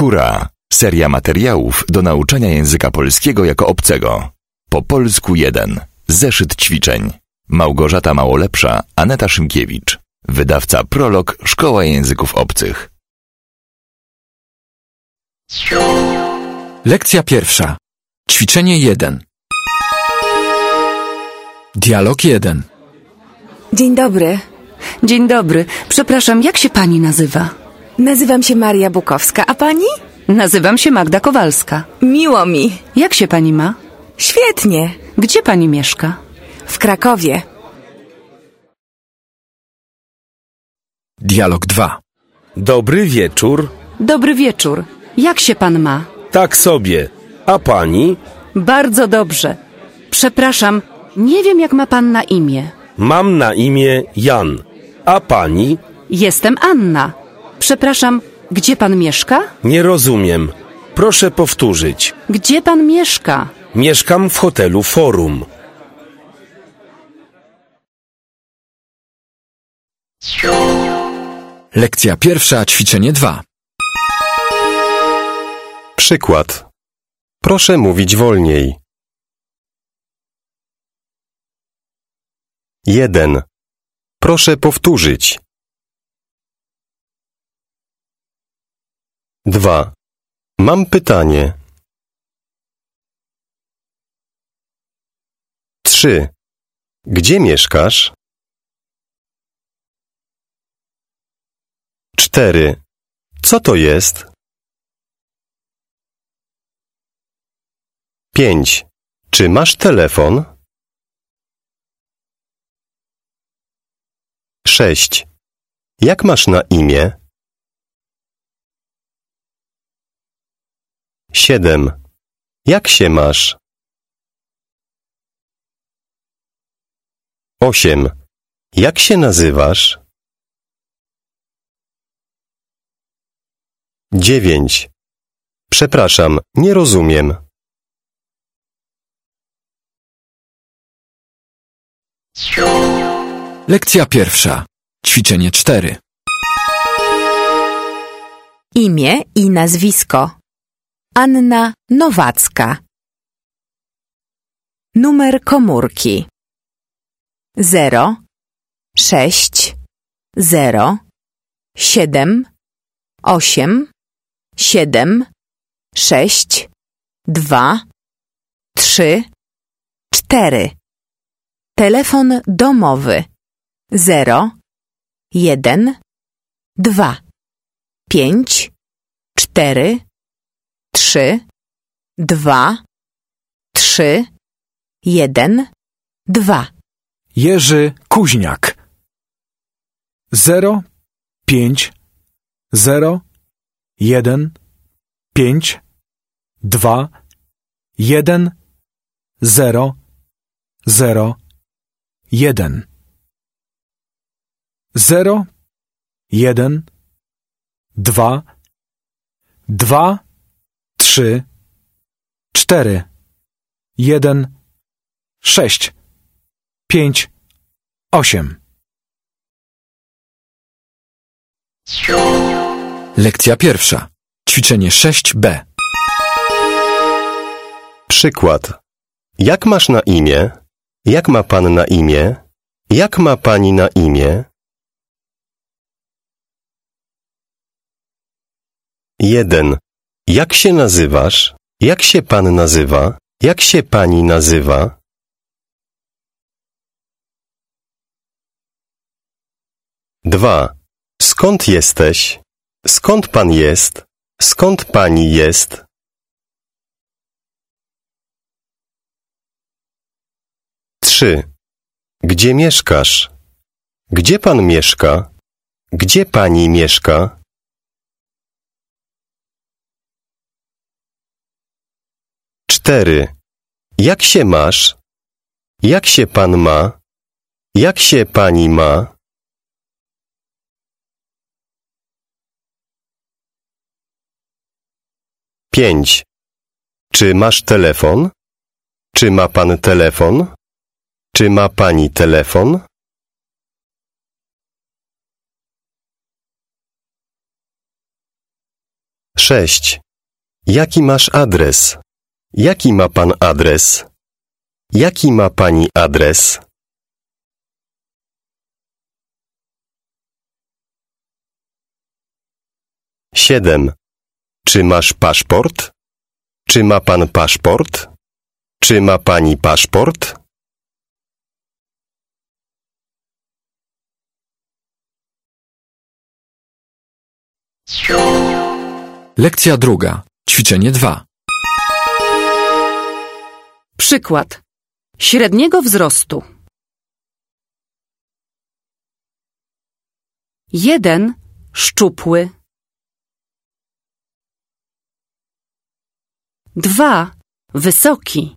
Hurra! Seria materiałów do nauczania języka polskiego jako obcego. Po polsku 1. Zeszyt ćwiczeń. Małgorzata Małolepsza, Aneta Szymkiewicz. Wydawca Prolog Szkoła Języków Obcych. Lekcja pierwsza. Ćwiczenie 1. Dialog 1. Dzień dobry. Dzień dobry. Przepraszam, jak się pani nazywa? Nazywam się Maria Bukowska, a pani? Nazywam się Magda Kowalska. Miło mi. Jak się pani ma? Świetnie. Gdzie pani mieszka? W Krakowie. Dialog 2. Dobry wieczór. Dobry wieczór. Jak się pan ma? Tak sobie. A pani? Bardzo dobrze. Przepraszam, nie wiem jak ma pan na imię. Mam na imię Jan. A pani? Jestem Anna. Przepraszam, gdzie pan mieszka? Nie rozumiem. Proszę powtórzyć. Gdzie pan mieszka? Mieszkam w hotelu Forum. Lekcja pierwsza, ćwiczenie 2. Przykład. Proszę mówić wolniej. 1. Proszę powtórzyć. 2. Mam pytanie. 3. Gdzie mieszkasz? 4. Co to jest? 5. Czy masz telefon? 6. Jak masz na imię? 7. Jak się masz? 8. Jak się nazywasz? 9. Przepraszam, nie rozumiem. Lekcja pierwsza. Ćwiczenie 4. Imię i nazwisko. Anna Nowacka. Numer komórki. 0 6 0 7 8 7 6 2 3 4 Telefon domowy 0 1 2 5 4 3 2 3 1 2 Jerzy Kuźniak. 0, 5, 0, 1, 5, 2, 1, 0, 0, 1. 0, 1, 2, 2, 3, 4, 1, 6, 5, 8. Lekcja pierwsza. Ćwiczenie 6b. Przykład. Jak masz na imię? Jak ma pan na imię? Jak ma pani na imię? 1. Jak się nazywasz? Jak się pan nazywa? Jak się pani nazywa? 2. Skąd jesteś? Skąd pan jest? Skąd pani jest? 3. Gdzie mieszkasz? Gdzie pan mieszka? Gdzie pani mieszka? 4. Jak się masz? Jak się pan ma? Jak się pani ma? 5. Czy masz telefon? Czy ma pan telefon? Czy ma pani telefon? Sześć. Jaki masz adres? Jaki ma pan adres? Jaki ma pani adres? Siedem. Czy masz paszport? Czy ma pan paszport? Czy ma pani paszport? Lekcja druga. Ćwiczenie 2. Przykład. Średniego wzrostu. Jeden szczupły. Dwa wysoki.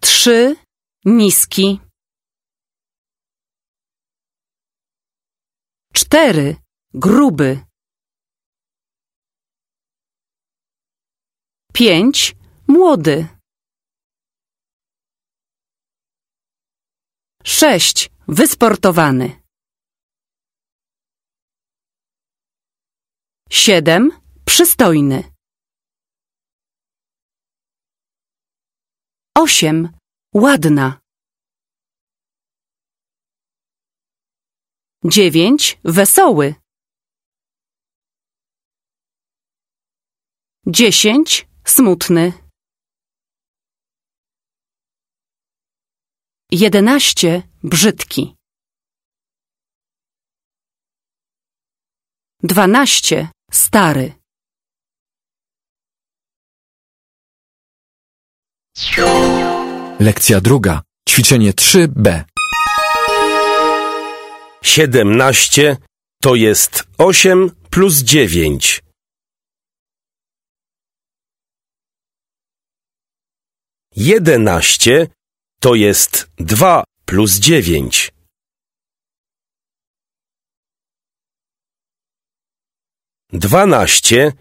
Trzy niski. Cztery gruby. Pięć młody. Sześć wysportowany. Siedem przystojny. Osiem ładna. Dziewięć wesoły. Dziesięć smutny. Jedenaście brzydki. Dwanaście stary. Lekcja druga. Ćwiczenie 3b. Siedemnaście to jest osiem plus dziewięć. Jedenaście to jest dwa plus dziewięć. Dwanaście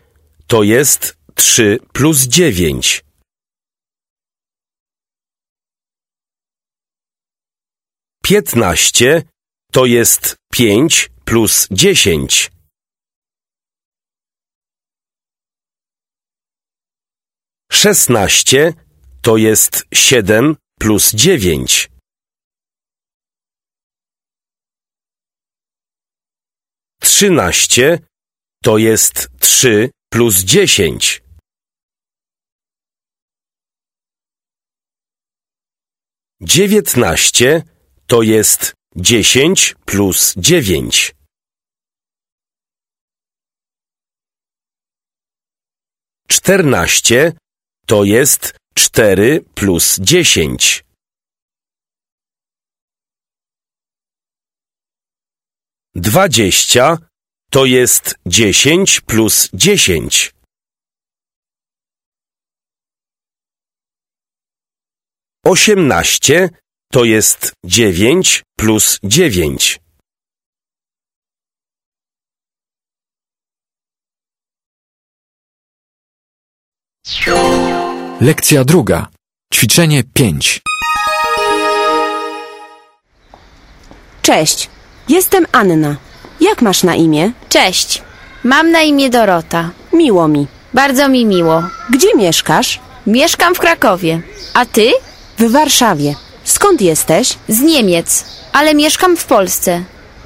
to jest trzy plus dziewięć. Piętnaście to jest pięć plus dziesięć. Szesnaście to jest siedem plus dziewięć. Trzynaście to jest trzy plus dziesięć. Dziewiętnaście to jest dziesięć plus dziewięć. Czternaście to jest cztery plus dziesięć. Dwadzieścia to jest dziesięć plus dziesięć. Osiemnaście to jest dziewięć plus dziewięć. Lekcja druga. Ćwiczenie 5. Cześć, jestem Anna. Jak masz na imię? Cześć, mam na imię Dorota. Miło mi. Bardzo mi miło. Gdzie mieszkasz? Mieszkam w Krakowie. A ty? W Warszawie. Skąd jesteś? Z Niemiec, ale mieszkam w Polsce.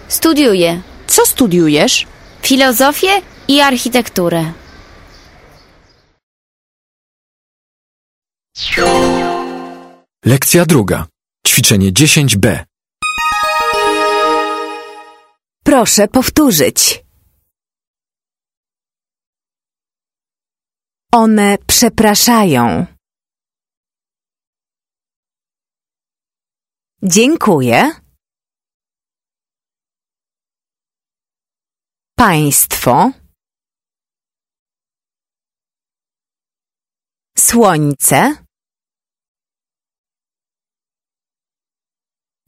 Studiuję Co studiujesz? filozofię i architekturę. Lekcja druga. Ćwiczenie 10b. Proszę powtórzyć. One przepraszają. Dziękuję. Państwo. Słońce.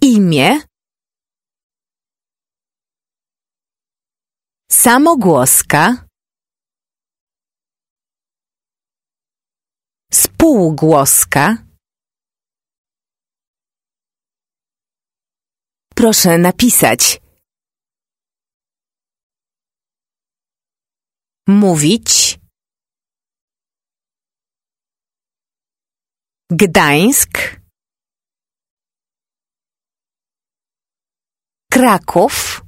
Imię. Samogłoska. Spółgłoska. Proszę napisać Mówić. Gdańsk. Kraków.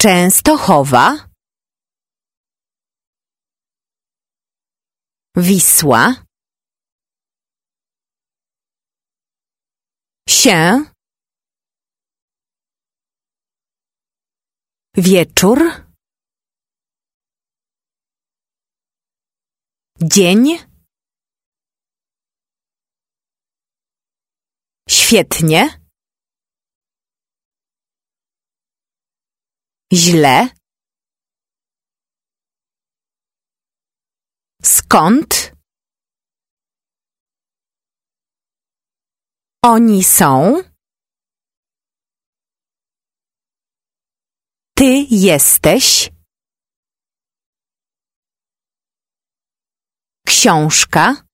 Częstochowa. Wisła. Się. Wieczór. Dzień. Świetnie. Źle. Skąd? Oni są. Ty jesteś. Książka.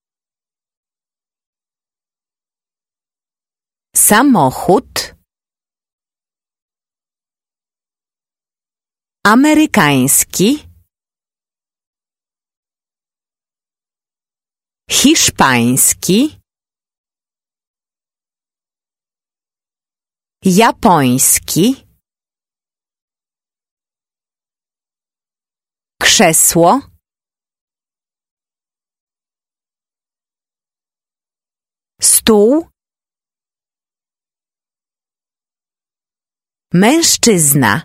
Samochód. Amerykański. Hiszpański. Japoński. Krzesło. Stół. Mężczyzna.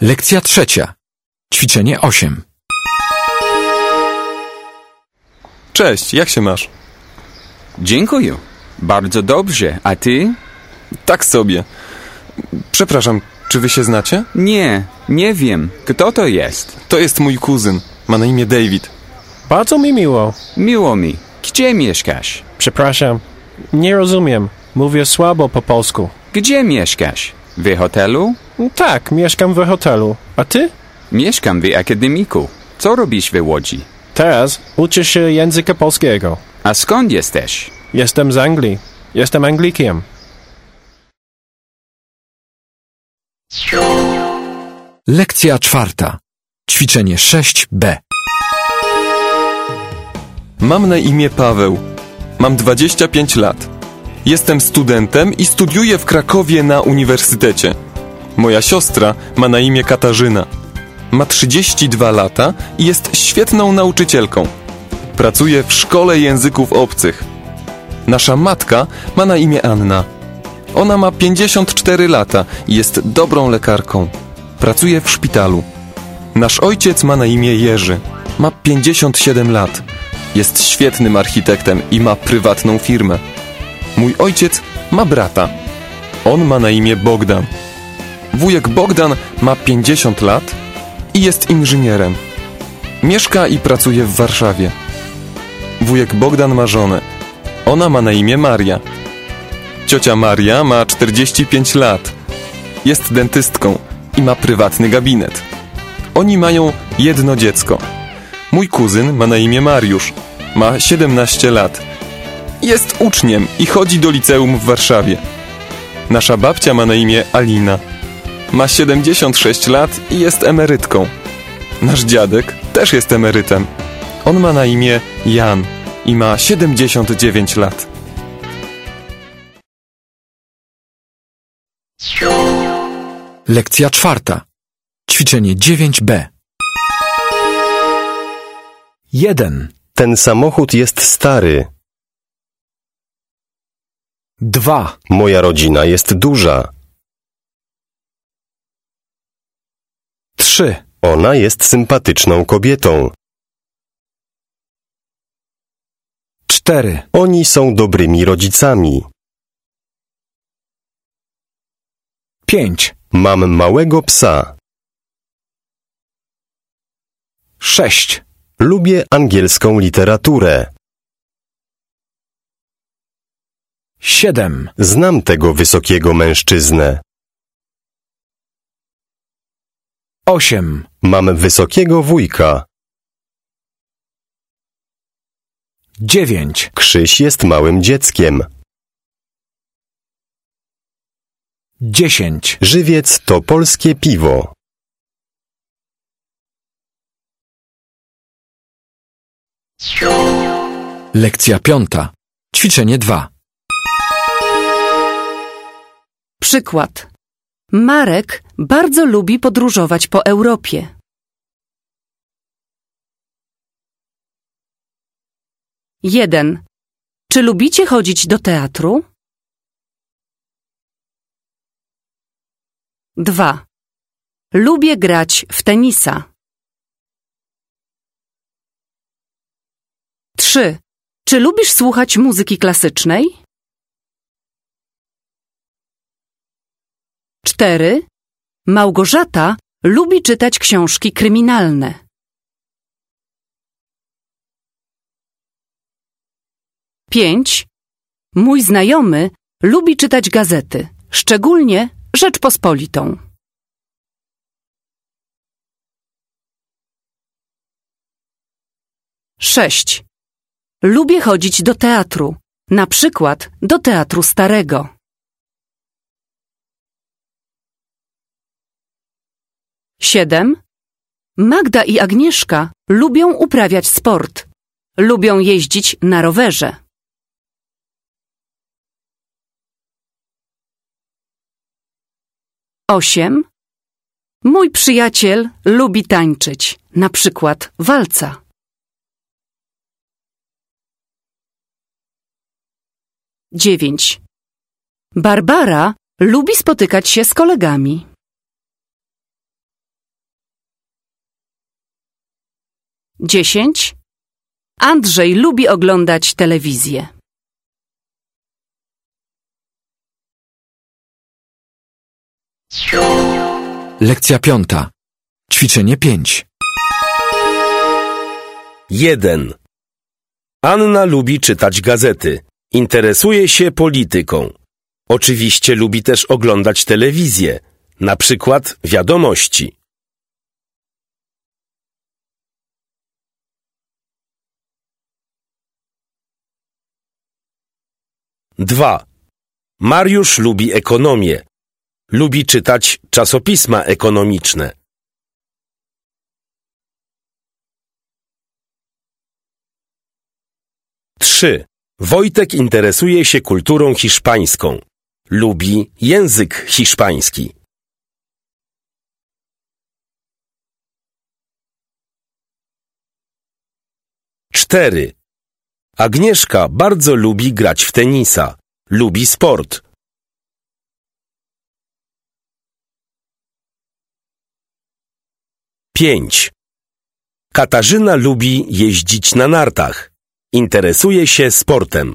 Lekcja trzecia. Ćwiczenie 8. Cześć, jak się masz? Dziękuję. Bardzo dobrze. A ty? Tak sobie. Przepraszam, czy wy się znacie? Nie, nie wiem. Kto to jest? To jest mój kuzyn. Ma na imię David. Bardzo mi miło. Miło mi. Gdzie mieszkasz? Przepraszam. Nie rozumiem. Mówię słabo po polsku. Gdzie mieszkasz? W hotelu? Tak, mieszkam w hotelu. A ty? Mieszkam w akademiku. Co robisz w Łodzi? Teraz uczę się języka polskiego. A skąd jesteś? Jestem z Anglii. Jestem Anglikiem. Lekcja czwarta. Ćwiczenie 6b. Mam na imię Paweł. Mam 25 lat. Jestem studentem i studiuję w Krakowie na uniwersytecie. Moja siostra ma na imię Katarzyna. Ma 32 lata i jest świetną nauczycielką. Pracuje w szkole języków obcych. Nasza matka ma na imię Anna. Ona ma 54 lata i jest dobrą lekarką. Pracuje w szpitalu. Nasz ojciec ma na imię Jerzy. Ma 57 lat. Jest świetnym architektem i ma prywatną firmę. Mój ojciec ma brata. On ma na imię Bogdan. Wujek Bogdan ma 50 lat i jest inżynierem. Mieszka i pracuje w Warszawie. Wujek Bogdan ma żonę. Ona ma na imię Maria. Ciocia Maria ma 45 lat. Jest dentystką i ma prywatny gabinet. Oni mają jedno dziecko. Mój kuzyn ma na imię Mariusz. Ma 17 lat. Jest uczniem i chodzi do liceum w Warszawie. Nasza babcia ma na imię Alina. Ma 76 lat i jest emerytką. Nasz dziadek też jest emerytem. On ma na imię Jan i ma 79 lat. Lekcja czwarta. Ćwiczenie 9b. 1, Ten samochód jest stary. 2, Moja rodzina jest duża. 3, Ona jest sympatyczną kobietą. 4, Oni są dobrymi rodzicami. 5, Mam małego psa. 6, Lubię angielską literaturę. 7, Znam tego wysokiego mężczyznę. 8, Mam wysokiego wujka. 9, Krzyś jest małym dzieckiem. dziesięć, Żywiec to polskie piwo. Lekcja piąta, ćwiczenie dwa, Przykład. Marek bardzo lubi podróżować po Europie. Jeden. Czy lubicie chodzić do teatru? Dwa. Lubię grać w tenisa. Trzy. Czy lubisz słuchać muzyki klasycznej? Cztery. Małgorzata lubi czytać książki kryminalne. Pięć. Mój znajomy lubi czytać gazety, szczególnie Rzeczpospolitą. Sześć. Lubię chodzić do teatru, na przykład do teatru starego. Siedem. Magda i Agnieszka lubią uprawiać sport. Lubią jeździć na rowerze. Osiem. Mój przyjaciel lubi tańczyć, na przykład walca. Dziewięć. Barbara lubi spotykać się z kolegami. Dziesięć. Andrzej lubi oglądać telewizję. lekcja piąta, ćwiczenie pięć, 1. Anna lubi czytać gazety. Interesuje się polityką. Oczywiście lubi też oglądać telewizję, na przykład wiadomości. Dwa. Mariusz lubi ekonomię. Lubi czytać czasopisma ekonomiczne. Trzy. Wojtek interesuje się kulturą hiszpańską. Lubi język hiszpański. Cztery. Agnieszka bardzo lubi grać w tenisa. Lubi sport. Pięć. Katarzyna lubi jeździć na nartach. Interesuje się sportem.